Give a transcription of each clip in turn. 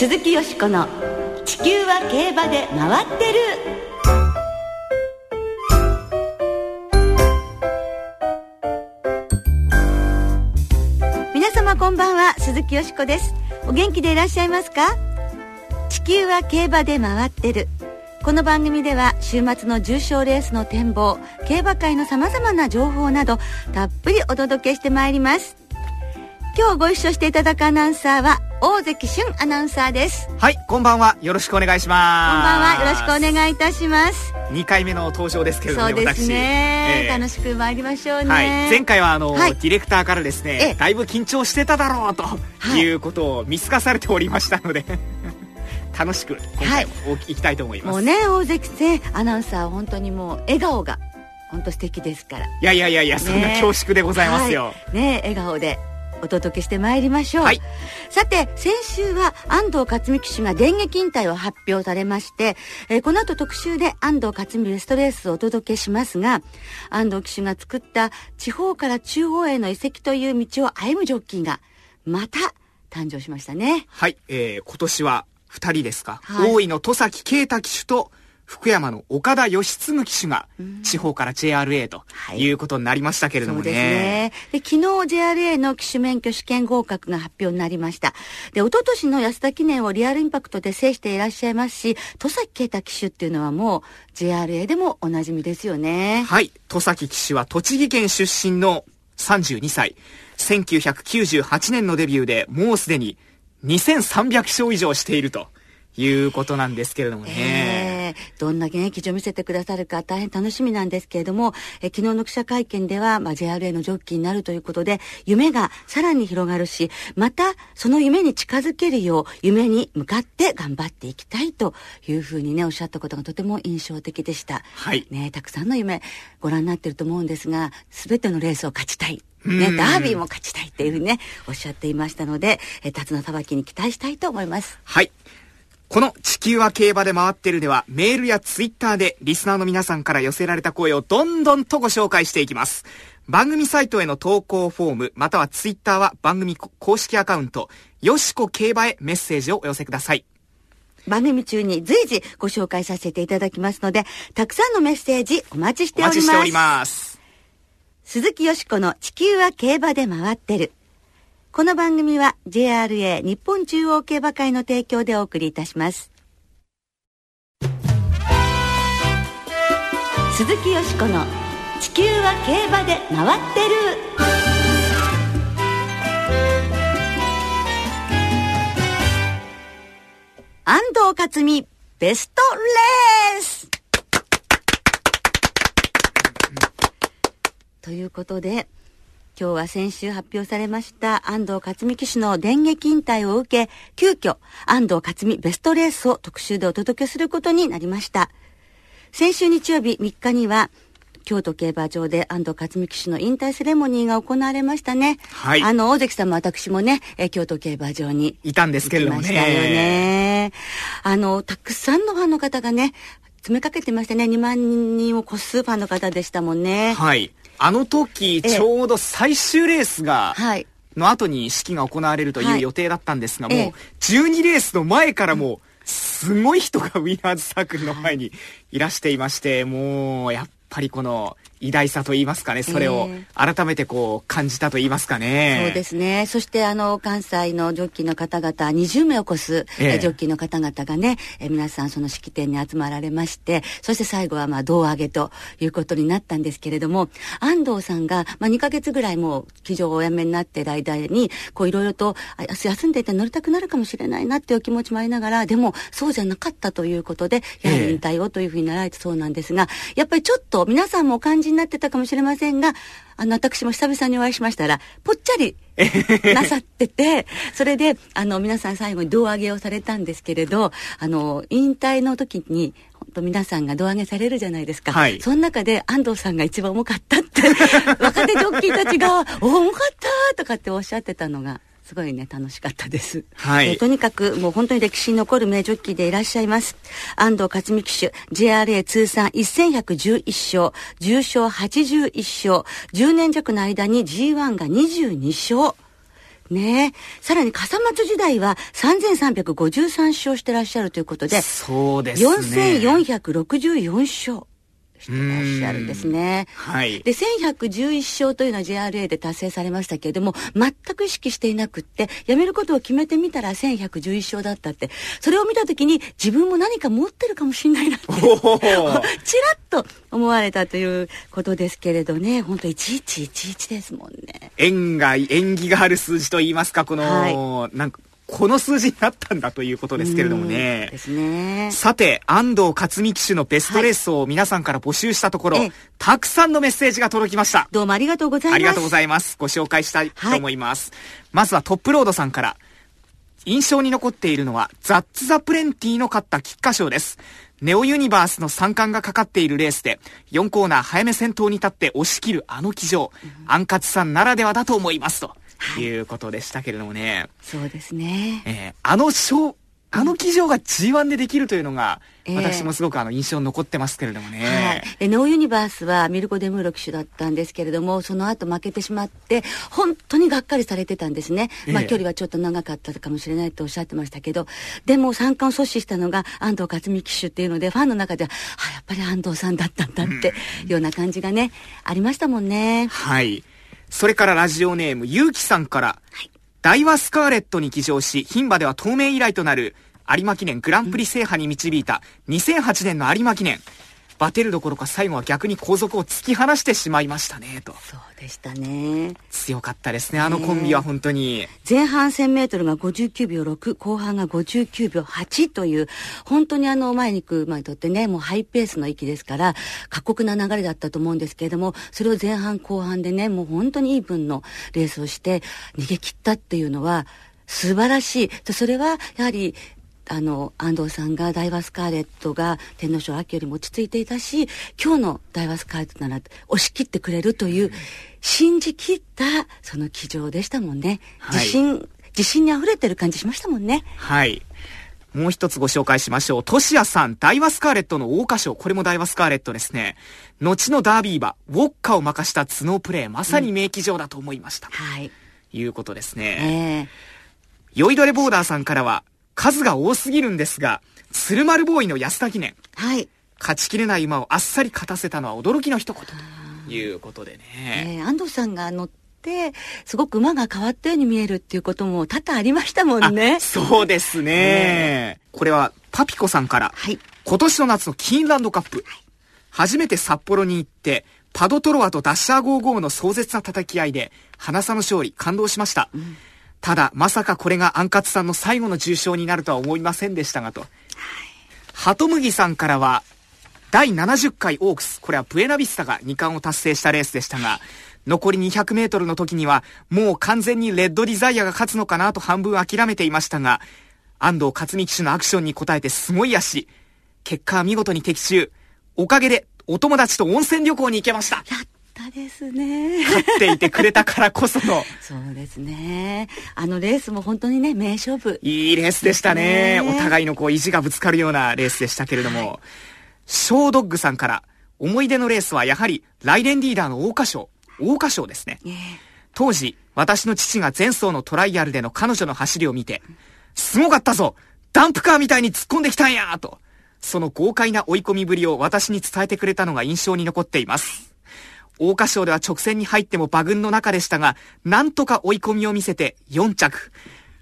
鈴木よしこの「地球は競馬で回ってる」皆様こんばんは鈴木よしこです。お元気でいらっしゃいますか？地球は競馬で回ってる。この番組では週末の重賞レースの展望競馬界のさまざまな情報などたっぷりお届けしてまいります。今日ご一緒していただくアナウンサーは大関俊アナウンサーです。はいこんばんは。よろしくお願いします。こんばんは。よろしくお願いいたします。2回目の登場ですけれども、ね、そうですね、えー、楽しく参りましょうね、はい、前回はあの、はい、ディレクターからですねだいぶ緊張してただろうということを見透かされておりましたので、楽しく今回もい。きたいと思います、はい、もうね大関ねアナウンサー本当にもう笑顔が本当素敵ですから。いやいやいやいや、ね、そんな恐縮でございますよ、はい、ね笑顔でお届けしてまいりましょう、はい、さて先週は安藤克美騎手が電撃引退を発表されまして、えー、この後特集で安藤克美ベストレースをお届けしますが安藤騎手が作った地方から中央への移籍という道を歩むジョッキーがまた誕生しましたね。はい、えー、今年は2人ですか、はい、大井の戸崎啓太騎手と福山の岡田義継騎手が地方から JRA ということになりましたけれどもね。はい、そうですね。で、昨日 JRA の騎手免許試験合格が発表になりました。で、一昨年の安田記念をリアルインパクトで制していらっしゃいますし、戸崎啓太騎手っていうのはもう JRA でもおなじみですよね。はい。戸崎騎手は栃木県出身の32歳。1998年のデビューでもうすでに2300勝以上していると。いうことなんですけれどもね。えー、どんな現役を見せてくださるか大変楽しみなんですけれども、え昨日の記者会見では、まあ、JRA のジョッキーになるということで、夢がさらに広がるし、またその夢に近づけるよう、夢に向かって頑張っていきたいというふうにね、おっしゃったことがとても印象的でした。はい。ね、たくさんの夢ご覧になってると思うんですが、すべてのレースを勝ちたい。ね、ダービーも勝ちたいっていうふうにね、おっしゃっていましたので、え、辰野さばきに期待したいと思います。はい。この地球は競馬で回ってるではメールやツイッターでリスナーの皆さんから寄せられた声をどんどんとご紹介していきます。番組サイトへの投稿フォーム、またはツイッターは番組公式アカウント、よしこ競馬へメッセージをお寄せください。番組中に随時ご紹介させていただきますので、たくさんのメッセージお待ちしております。お待ちしております。鈴木よしこの地球は競馬で回ってる。この番組は JRA 日本中央競馬会の提供でお送りいたします。鈴木よしこの地球は競馬で回ってる。安藤克美ベストレースということで、今日は先週発表されました安藤克美騎手の電撃引退を受け、急遽安藤克美ベストレースを特集でお届けすることになりました。先週日曜日3日には、京都競馬場で安藤克美騎手の引退セレモニーが行われましたね。はい。あの、大関さんも私もね、え京都競馬場に。いたんですけれどもね。ましたよね。あの、たくさんのファンの方がね、詰めかけてましたね。2万人を超すファンの方でしたもんね。はい。あの時、ちょうど最終レースが、はい。の後に式が行われるという予定だったんですが、もう、12レースの前からもう、すごい人がウィナーズサークルの前にいらしていまして、もう、やっぱりこの、偉大さと言いますかね、それを改めてこう感じたと言いますかね。そうですね。そしてあの、関西のジョッキーの方々、20名を超す、えジョッキーの方々がね、え皆さんその式典に集まられまして、そして最後はまあ、胴上げということになったんですけれども、安藤さんが、まあ、2ヶ月ぐらいもう、騎乗をお辞めになっている間に、こういろいろと、休んでいて乗りたくなるかもしれないなっていう気持ちもありながら、でも、そうじゃなかったということで、やはり引退をというふうになられてそうなんですが、やっぱりちょっと皆さんもお感じになってたかもしれませんが、あの、私も久々にお会いしましたら、ぽっちゃり なさってて、それで、あの、皆さん最後に胴上げをされたんですけれど、あの、引退の時に、本当皆さんが胴上げされるじゃないですか。はい。その中で安藤さんが一番重かったって、若手ジョッキーたちが、重かったとかっておっしゃってたのが、すごいね、楽しかったです。はい。えー、とにかく、もう本当に歴史に残る名ジョッキーでいらっしゃいます。安藤克美騎手、JRA 通算1111勝、重賞81勝、10年弱の間に G1 が22勝。ねさらに笠松時代は3353勝してらっしゃるということで、そうですね。4464勝。してらっしゃるんですね。はい。で、1111勝というのは JRA で達成されましたけれども、全く意識していなくって、辞めることを決めてみたら1111勝だったって、それを見たときに自分も何か持ってるかもしれないなって、ちらっと思われたということですけれどね、本当1111ですもんね。縁が、縁起がある数字と言いますか、この、はい、なんか、この数字になったんだということですけれどもね。ですね。さて、安藤克美騎手のベストレースを皆さんから募集したところ、はい、たくさんのメッセージが届きました。どうもありがとうございます。ありがとうございます。ご紹介したいと思います。はい、まずはトップロードさんから。印象に残っているのは、ザッツ・ザ・プレンティの勝った菊花賞です。ネオユニバースの三冠がかかっているレースで、4コーナー早め先頭に立って押し切るあの騎乗、うん、アンカツさんならではだと思いますと。いうことでしたけれどもね。そうですね。えー、あの賞、あの騎乗が G1 でできるというのが、私もすごくあの印象に残ってますけれどもね。はい、ノーユニバースはミルコ・デムーロ騎手だったんですけれども、その後負けてしまって、本当にがっかりされてたんですね。まあ距離はちょっと長かったかもしれないとおっしゃってましたけど、でも三冠を阻止したのが安藤克美騎手っていうので、ファンの中では、あ、やっぱり安藤さんだったんだって、いうような感じがね、ありましたもんね。はい。それからラジオネーム、ゆうきさんから、はい、大和スカーレットに騎乗し、牝馬では透明以来となる有馬記念グランプリ制覇に導いた2008年の有馬記念。バテるどころか最後は逆に後続を突き放してしまいましたね、と。そうでしたね。強かったですね、あのコンビは本当に。前半1000メートルが59秒6、後半が59秒8という、本当にあの前に行く馬にとってね、もうハイペースの域ですから、過酷な流れだったと思うんですけれども、それを前半後半でね、もう本当にイーブンのレースをして逃げ切ったっていうのは、素晴らしい。それは、やはり、あの安藤さんがダイワスカーレットが天皇賞秋よりも落ち着いていたし今日のダイワスカーレットなら押し切ってくれるという信じきったその騎乗でしたもんね、はい、自信自信にあふれてる感じしましたもんねはいもう一つご紹介しましょう。トシヤさん、ダイワスカーレットの桜花賞。これもダイワスカーレットですね。後のダービー馬、ウォッカを任した頭脳プレー。まさに名騎乗だと思いました。うん、はい。いうことですね。えー、酔いどれボーダーさんからは、数が多すぎるんですが、鶴丸ボーイの安田記念。はい。勝ちきれない馬をあっさり勝たせたのは驚きの一言ということでね。えー、安藤さんが乗って、すごく馬が変わったように見えるっていうことも多々ありましたもんね。そうですね、えー、これはパピコさんから。はい。今年の夏のキーンランドカップ。はい、初めて札幌に行って、パドトロワとダッシャー55の壮絶な叩き合いで、花差の勝利、感動しました。うんただ、まさかこれがアンカツさんの最後の重賞になるとは思いませんでしたがと。ハトムギさんからは、第70回オークス、これはブエナビスタが2冠を達成したレースでしたが、残り200メートルの時には、もう完全にレッドディザイアが勝つのかなと半分諦めていましたが、安藤克美騎手のアクションに応えてすごい足。結果は見事に的中。おかげで、お友達と温泉旅行に行けました。やっったですね。勝っていてくれたからこその。そうですね。あのレースも本当にね、名勝負。いいレースでしたね。ねお互いのこう意地がぶつかるようなレースでしたけれども、はい、ショードッグさんから、思い出のレースはやはり、ライデンリーダーの桜花賞。桜花賞ですね。当時、私の父が前走のトライアルでの彼女の走りを見て、すごかったぞダンプカーみたいに突っ込んできたんやと、その豪快な追い込みぶりを私に伝えてくれたのが印象に残っています。桜花賞では直線に入っても馬群の中でしたが、なんとか追い込みを見せて4着。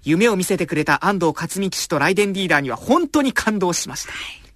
夢を見せてくれた安藤克美騎手とライデンリーダーには本当に感動しました。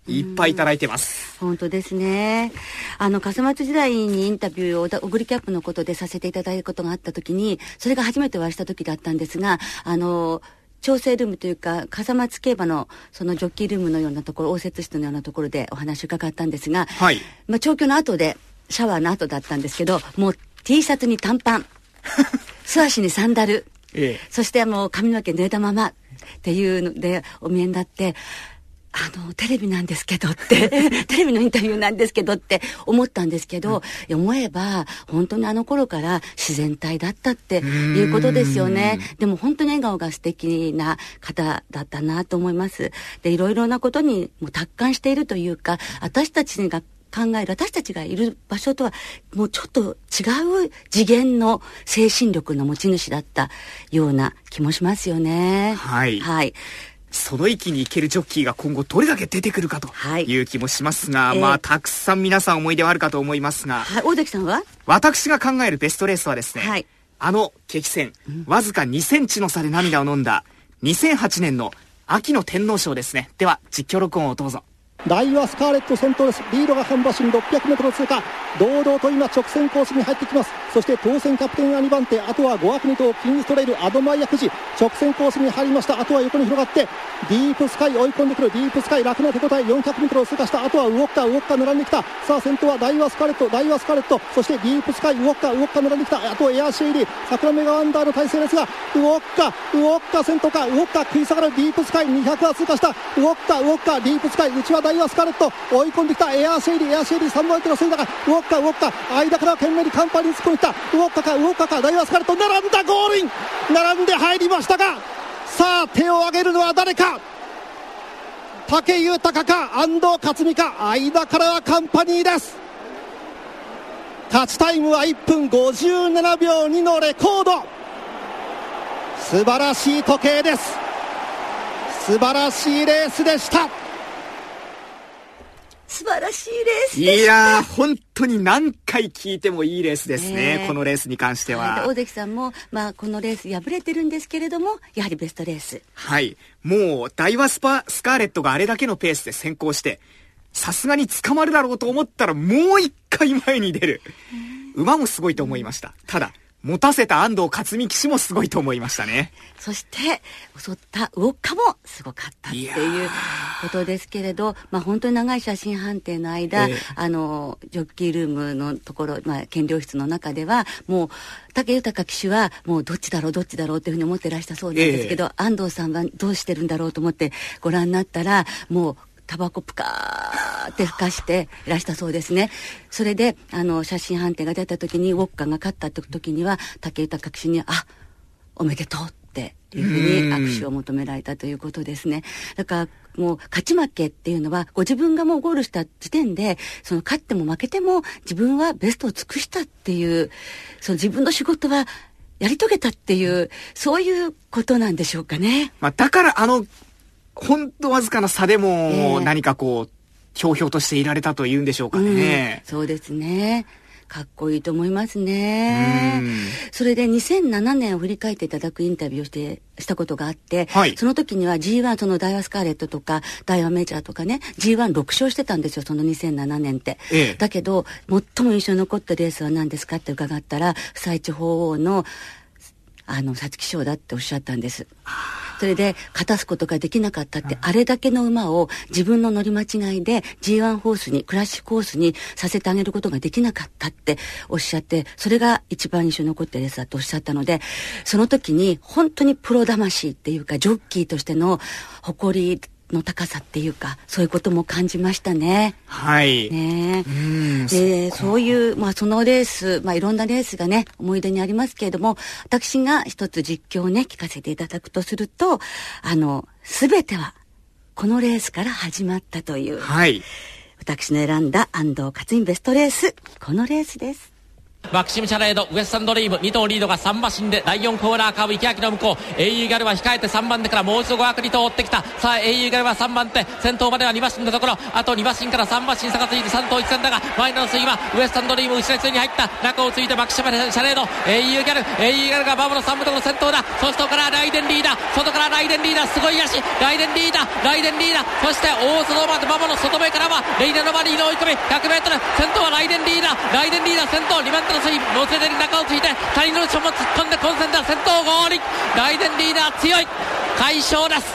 いっぱいいただいてます。本当ですね。あの、笠松時代にインタビューをオグリキャップのことでさせていただいたことがあった時に、それが初めてお会いした時だったんですが、あの、調整ルームというか、笠松競馬のそのジョッキールームのようなところ、応接室のようなところでお話を伺ったんですが、はい。まあ、調教の後で、シャワーの後だったんですけど、もう T シャツに短パン、素足にサンダル、ええ、そしてもう髪の毛濡れたままっていうのでお見えになって、あの、テレビなんですけどって、テレビのインタビューなんですけどって思ったんですけど、うん、思えば、本当にあの頃から自然体だったっていうことですよね。でも本当に笑顔が素敵な方だったなと思います。で、いろいろなことにも達観しているというか、私たちが考える私たちがいる場所とはもうちょっと違う次元の精神力の持ち主だったような気もしますよね。はい。はい。その域に行けるジョッキーが今後どれだけ出てくるかという気もしますが、はい、まあ、たくさん皆さん思い出はあるかと思いますが、はい、大関さんは？私が考えるベストレースはですね、はい、あの激戦、わずか2センチの差で涙を飲んだ2008年の秋の天皇賞ですね。では、実況録音をどうぞ。大和スカーレット先頭です。リードが半馬身 600m 通過。堂々と今直線コースに入ってきます。そして当選キャプテンア2番手あとは5枠2頭キングストレイルアドマイヤ富士直線コースに入りました。あとは横に広がってディープスカイ追い込んでくる。ディープスカイ楽な手応え 400m を通過した。あとはウォッカウォッカ並んできた。さあ先頭は大和スカレット大和スカレット。そしてディープスカイウォッカウォッカ並んできた。あとエアシェイリー桜目がアンダーの体勢ですがウォッカウォッカ先頭か。ウォッカ食い下がる。ディープスカイ200は通過した。ウォッカウォッカディープスカイ内は大和スカレット。追い込んできた。エアシェイリーエアシェイリー3番手のセイダがウォッカウォッカ間から懸命にカンパニーに突っ込んた。ウォッカかウォッカか。ダイワスカルト並んだ。ゴールイン。並んで入りましたがさあ手を挙げるのは誰か。武豊か安藤克美か。間からはカンパニーです。勝ちタイムは1分57秒2のレコード。素晴らしい時計です。素晴らしいレースでした。素晴らしいレースいやー、本当に何回聞いてもいいレースですね、ねこのレースに関しては。大関さんも、まあ、このレース敗れてるんですけれども、やはりベストレース。はい。もう、ダイワスパ、スカーレットがあれだけのペースで先行して、さすがに捕まるだろうと思ったら、もう一回前に出る。馬もすごいと思いました。ただ、持たせた安藤克美騎手もすごいと思いましたね。そして、襲ったウォッカもすごかったっていうことですけれど、まあ本当に長い写真判定の間、えー、あの、ジョッキールームのところ、まあ検量室の中では、もう、武豊騎手はもうどっちだろうどっちだろうっていうふうに思ってらしたそうなんですけど、えー、安藤さんはどうしてるんだろうと思ってご覧になったら、もうタバコプカーって吹かしていらしたそうですね。それで、あの、写真判定が出た時に、ウォッカが勝った時には、武豊騎手に、あ、おめでとうっていうふうに握手を求められたということですね。だから、もう勝ち負けっていうのは、ご自分がもうゴールした時点で、その勝っても負けても自分はベストを尽くしたっていう、その自分の仕事はやり遂げたっていう、そういうことなんでしょうかね。まあ、だからあのほんとわずかな差でも何かこう、ひょうひょうとしていられたというんでしょうかね。うん、そうですね。かっこいいと思いますね。それで2007年を振り返っていただくインタビューをして、したことがあって、はい、その時には G1 そのダイワスカーレットとかダイワメジャーとかね G16 勝してたんですよその2007年って、ええ、だけど最も印象に残ったレースは何ですかって伺ったら最地法王のあの皐月賞だっておっしゃったんです。それで勝たすことができなかったって、あれだけの馬を自分の乗り間違いで G1 ホースに、クラッシュコースにさせてあげることができなかったっておっしゃって、それが一番印象に残ってるやつだとおっしゃったので、その時に本当にプロ魂っていうか、ジョッキーとしての誇りの高さっていうかそういうことも感じましたね。はい。ねでそういうまあそのレースまあいろんなレースがね思い出にありますけれども私が一つ実況をね聞かせていただくとするとあのすべてはこのレースから始まったという。はい。私の選んだ安藤勝美ベストレースこのレースです。マキシム・チャレードウエスタンドリーム。2頭リードが3馬身で第4コーナーカーブ池脇の向こう。英雄ギャルは控えて3番手からもう一度5枠2頭追ってきた。さあ英雄ギャルは3番手。先頭までは2馬身のところ。あと2馬身から3馬身差がついて3頭一戦だが前の水はウエスタンドリーム後ろにに入った。中をついてマキシム・チャレード英雄ギャル英雄ギャルがバブの3番手の先頭だ。そしてからライデンリーダー。外からライデンリーダー。すごい足。ライデンリーダー。ライデンリーダー。そして大外までバブの外目からはレイナのマリーの追い込み。100m 先頭はライデンリーダー。ライデンリーダー先頭。2番手の水もつれてに中をついて谷の後ろも突っ込んで混戦だ先頭合輪ライデンリーダー強い。快勝です。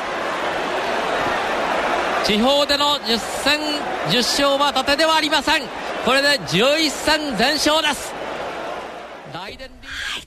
地方での10戦10勝は伊達ではありません。これで11戦全勝です。はい、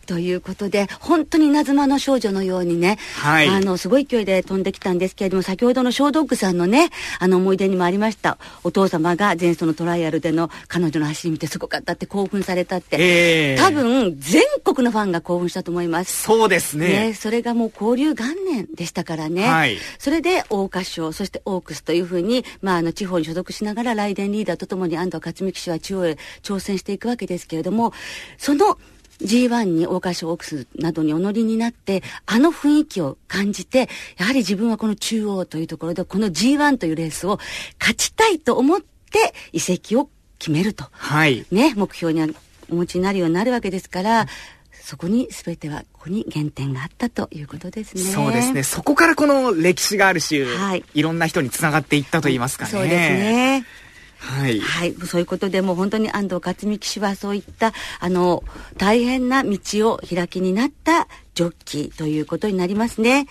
ということで本当に稲妻の少女のようにね、はい、あのすごい勢いで飛んできたんですけれども先ほどのショードッグさんのねあの思い出にもありました。お父様が前走のトライアルでの彼女の走り見てすごかったって興奮されたって、えー、多分全国のファンが興奮したと思います。そうですね、ね、それがもう交流元年でしたからね、はい、それで桜花賞そしてオークスというふうに、まあ、あの地方に所属しながらライデンリーダーとともに安藤克美騎手は地方へ挑戦していくわけですけれどもその G1 に桜花賞オークスなどにお乗りになって、あの雰囲気を感じて、やはり自分はこの中央というところで、この G1 というレースを勝ちたいと思って、移籍を決めると。はい。ね、目標にお持ちになるようになるわけですから、そこに全てはここに原点があったということですね。そうですね。そこからこの歴史があるし、はい、いろんな人につながっていったと言いますかね。そうですね。はい、はい、そういうことでも本当に安藤克美騎手はそういったあの大変な道を開きになったジョッキーということになりますね。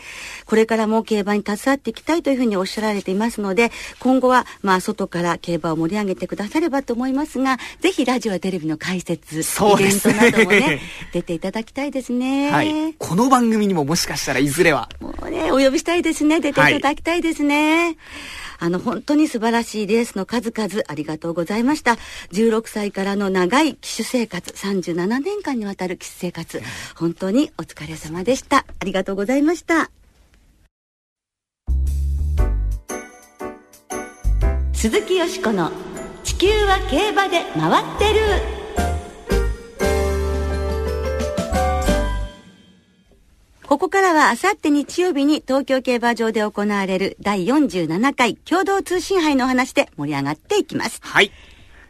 これからも競馬に携わっていきたいというふうにおっしゃられていますので、今後はまあ外から競馬を盛り上げてくださればと思いますが、ぜひラジオやテレビの解説、イベントなどもね、出ていただきたいですね。はい。この番組にももしかしたらいずれは。もうね、お呼びしたいですね。出ていただきたいですね。はいあの、本当に素晴らしいレースの数々ありがとうございました。16歳からの長い騎手生活、37年間にわたる騎手生活、本当にお疲れ様でした。ありがとうございました。鈴木よしこの地球は競馬で回ってる。ここからはあさって日曜日に東京競馬場で行われる第47回共同通信杯のお話で盛り上がっていきます。はい。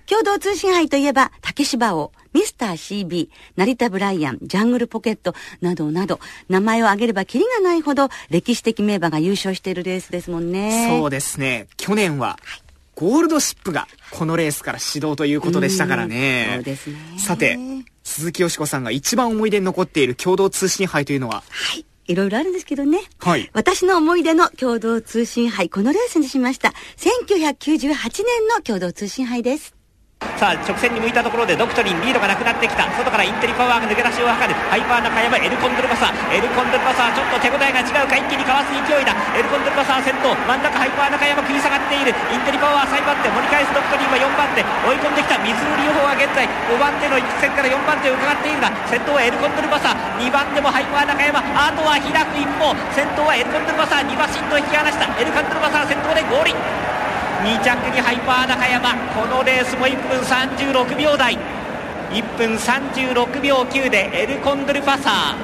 共同通信杯といえば、竹芝王、ミスター CB、成田ブライアン、ジャングルポケットなどなど、名前を挙げればキリがないほど歴史的名馬が優勝しているレースですもんね。そうですね。去年は、ゴールドシップがこのレースから始動ということでしたからね。そうですね。さて、鈴木よしこさんが一番思い出に残っている共同通信杯というのは？はい。いろいろあるんですけどね。はい。私の思い出の共同通信杯、このレースにしました。1998年の共同通信杯です。さあ直線に向いたところでドクトリンリードがなくなってきた。外からインテリパワーが抜け出しを図る。ハイパー中山エルコンドルパサー。エルコンドルパサーちょっと手応えが違う。か一気にかわす勢いだ。エルコンドルパサー先頭。真ん中ハイパー中山食い下がっている。インテリパワー3番手盛り返すドクトリンは4番手。追い込んできた。水売り予報は現在5番手の一線から4番手を伺っているが先頭はエルコンドルパサー。2番手もハイパー中山。あとは開く一方。先頭はエルコンドルパサー。2馬身と引き離した。エルコンドルパサー先頭でゴールイン2着にハイパー中山。このレースも1分36秒台。1分36秒9でエルコンドルパサ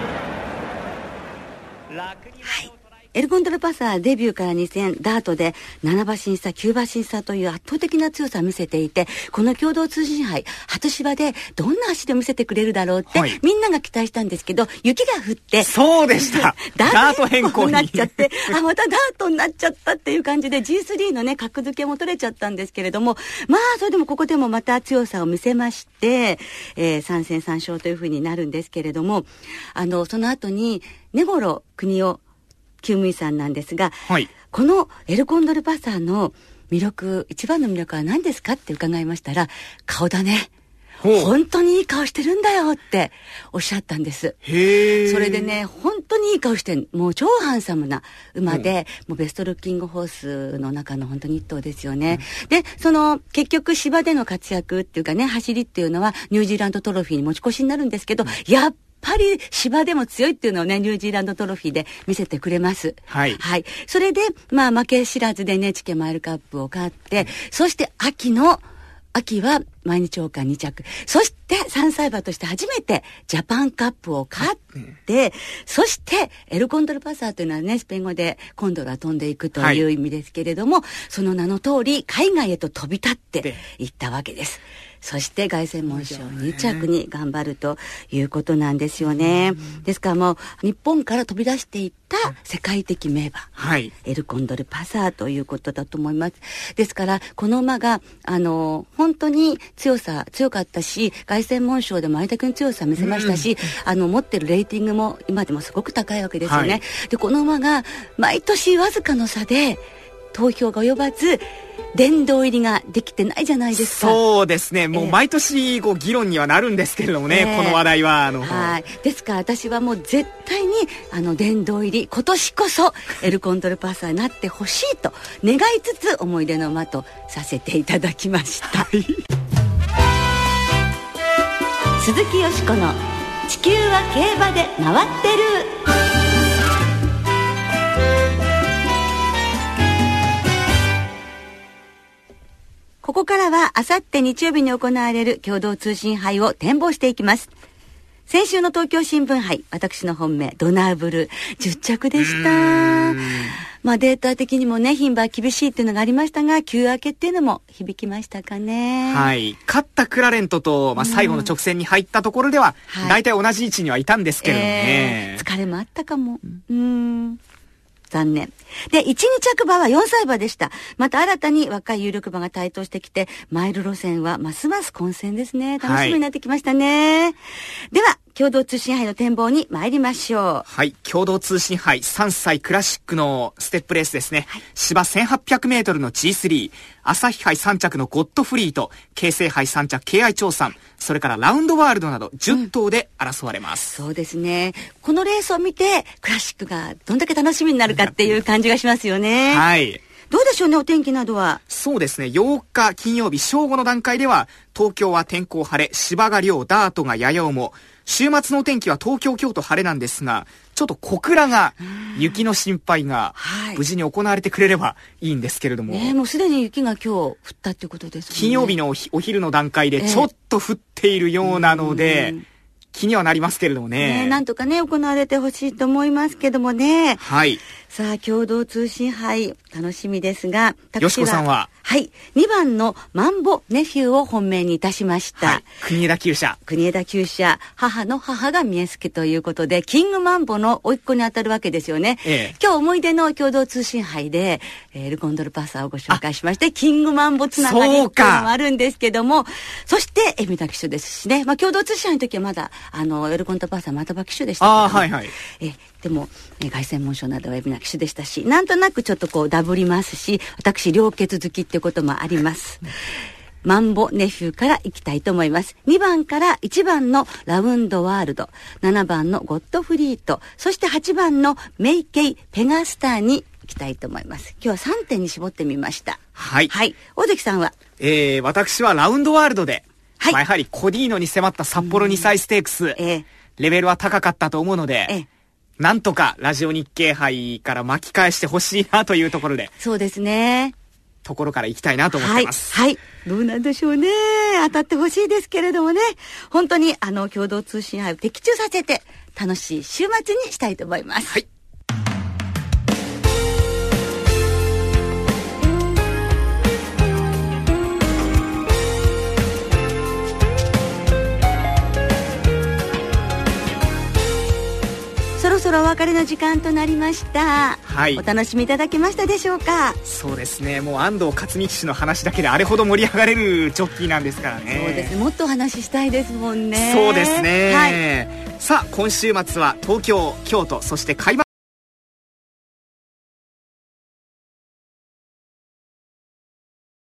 ー。楽に、はい。エルコンドルパサーデビューから2戦ダートで7馬審査9馬審査という圧倒的な強さを見せていてこの共同通信杯初芝でどんな足で見せてくれるだろうって、はい、みんなが期待したんですけど雪が降ってそうでした。ダート変更に。なっちゃってあまたダートになっちゃったっていう感じで G3 のね格付けも取れちゃったんですけれどもまあそれでもここでもまた強さを見せまして、えー、3戦3勝というふうになるんですけれどもあのその後に根室国を厩務員さんなんですが、はい、このエルコンドルパサーの魅力、一番の魅力は何ですかって伺いましたら、顔だね。本当にいい顔してるんだよっておっしゃったんです。へそれでね、本当にいい顔してもう超ハンサムな馬で、うん、もうベストルッキングホースの中の本当に一頭ですよね。うん、で、その結局芝での活躍っていうかね、走りっていうのはニュージーランドトロフィーに持ち越しになるんですけど、うん、やっぱり芝でも強いっていうのをね、ニュージーランドトロフィーで見せてくれます。はい。はい。それで、まあ負け知らずで NHK マイルカップを勝って、うん、そして秋の、秋は毎日王冠2着。そして3歳馬として初めてジャパンカップを勝って、うん、そしてエルコンドルパサーというのはね、スペイン語でコンドルは飛んでいくという意味ですけれども、はい、その名の通り海外へと飛び立っていったわけです。そして凱旋門賞2着に頑張るということなんですよね。ですからもう日本から飛び出していった世界的名馬、はい、エルコンドルパサーということだと思います。ですからこの馬があの本当に強さ強かったし凱旋門賞でも相田君強さ見せましたし、あの持ってるレーティングも今でもすごく高いわけですよね。はい、でこの馬が毎年わずかの差で投票が及ばず殿堂入りができてないじゃないですか。そうですね。もう毎年こう議論にはなるんですけれどもね、えー、この話題はあの。はい。ですから私はもう絶対にあの殿堂入り今年こそエルコントルパサーになってほしいと願いつつ思い出の間とさせていただきました、はい、鈴木よしこの「地球は競馬で回ってる」ここからは、あさって日曜日に行われる共同通信杯を展望していきます。先週の東京新聞杯、私の本命、ドナーブル、10着でした。まあデータ的にもね、牝馬厳しいっていうのがありましたが、休明けっていうのも響きましたかね。はい。勝ったクラレントと、まあ最後の直線に入ったところでは、大体同じ位置にはいたんですけれどもね。えー、疲れもあったかも。うん。残念。で、1、2着馬は4歳馬でした。また新たに若い有力馬が台頭してきて、マイル路線はますます混戦ですね。楽しみになってきましたね。はい、では、共同通信杯の展望に参りましょう。はい。共同通信杯3歳クラシックのステップレースですね。はい、芝1800メートルの G3、朝日杯3着のゴッドフリート、京成杯3着 KI 長さん、それからラウンドワールドなど10頭で争われます、うん、そうですね。このレースを見て、クラシックがどんだけ楽しみになるかっていう感じがしますよね。はい。どうでしょうね、お天気などは。そうですね、8日金曜日正午の段階では、東京は天候晴れ、芝が量、ダートがやや重。週末のお天気は東京、京都晴れなんですが、ちょっと小倉が雪の心配が無事に行われてくれればいいんですけれども。はい、もうすでに雪が今日降ったってことですね。金曜日のお昼の段階でちょっと降っているようなので、えー気にはなりますけれどもね。ねなんとかね、行われてほしいと思いますけどもね。はい。さあ、共同通信杯、楽しみですが、よしこさんは？はい。2番のマンボネフューを本命にいたしました。はい、国枝厩舎。国枝厩舎、母の母が見えすけということで、キングマンボの甥っ子に当たるわけですよね。ええ、今日思い出の共同通信杯で、えー、ルコンドルパサーをご紹介しまして、キングマンボつながりっていうのもあるんですけども、そして、エミタ騎手ですしね。まあ、共同通信杯の時はまだ、あの、エルコンドルパサーまたば騎手でしたけど、ね、あはいはい。えでも、えー、凱旋門賞などは海老名騎手でしたし、なんとなくちょっとこうダブりますし、私、良血好きっていうこともあります。マンボネフューからいきたいと思います。2番から1番のラウンドワールド、7番のゴッドフリート、そして8番のメイケイ・ペガスターにいきたいと思います。今日は3点に絞ってみました。はい。はい。大関さんは？えー、私はラウンドワールドで、はい。まあ、やはりコディーノに迫った札幌2歳ステークス、えー、レベルは高かったと思うので、えーなんとかラジオ日経杯から巻き返してほしいなというところで。そうですね。ところから行きたいなと思ってます。はい。はい、どうなんでしょうね。当たってほしいですけれどもね。本当にあの共同通信杯を的中させて楽しい週末にしたいと思います。はい。ろお別れの時間となりました。はい。お楽しみいただけましたでしょうか？そうですね。もう安藤克美騎手の話だけであれほど盛り上がれるジョッキーなんですからね。そうですもっとお話ししたいですもんね。そうですね、はい、さあ今週末は東京京都そして開幕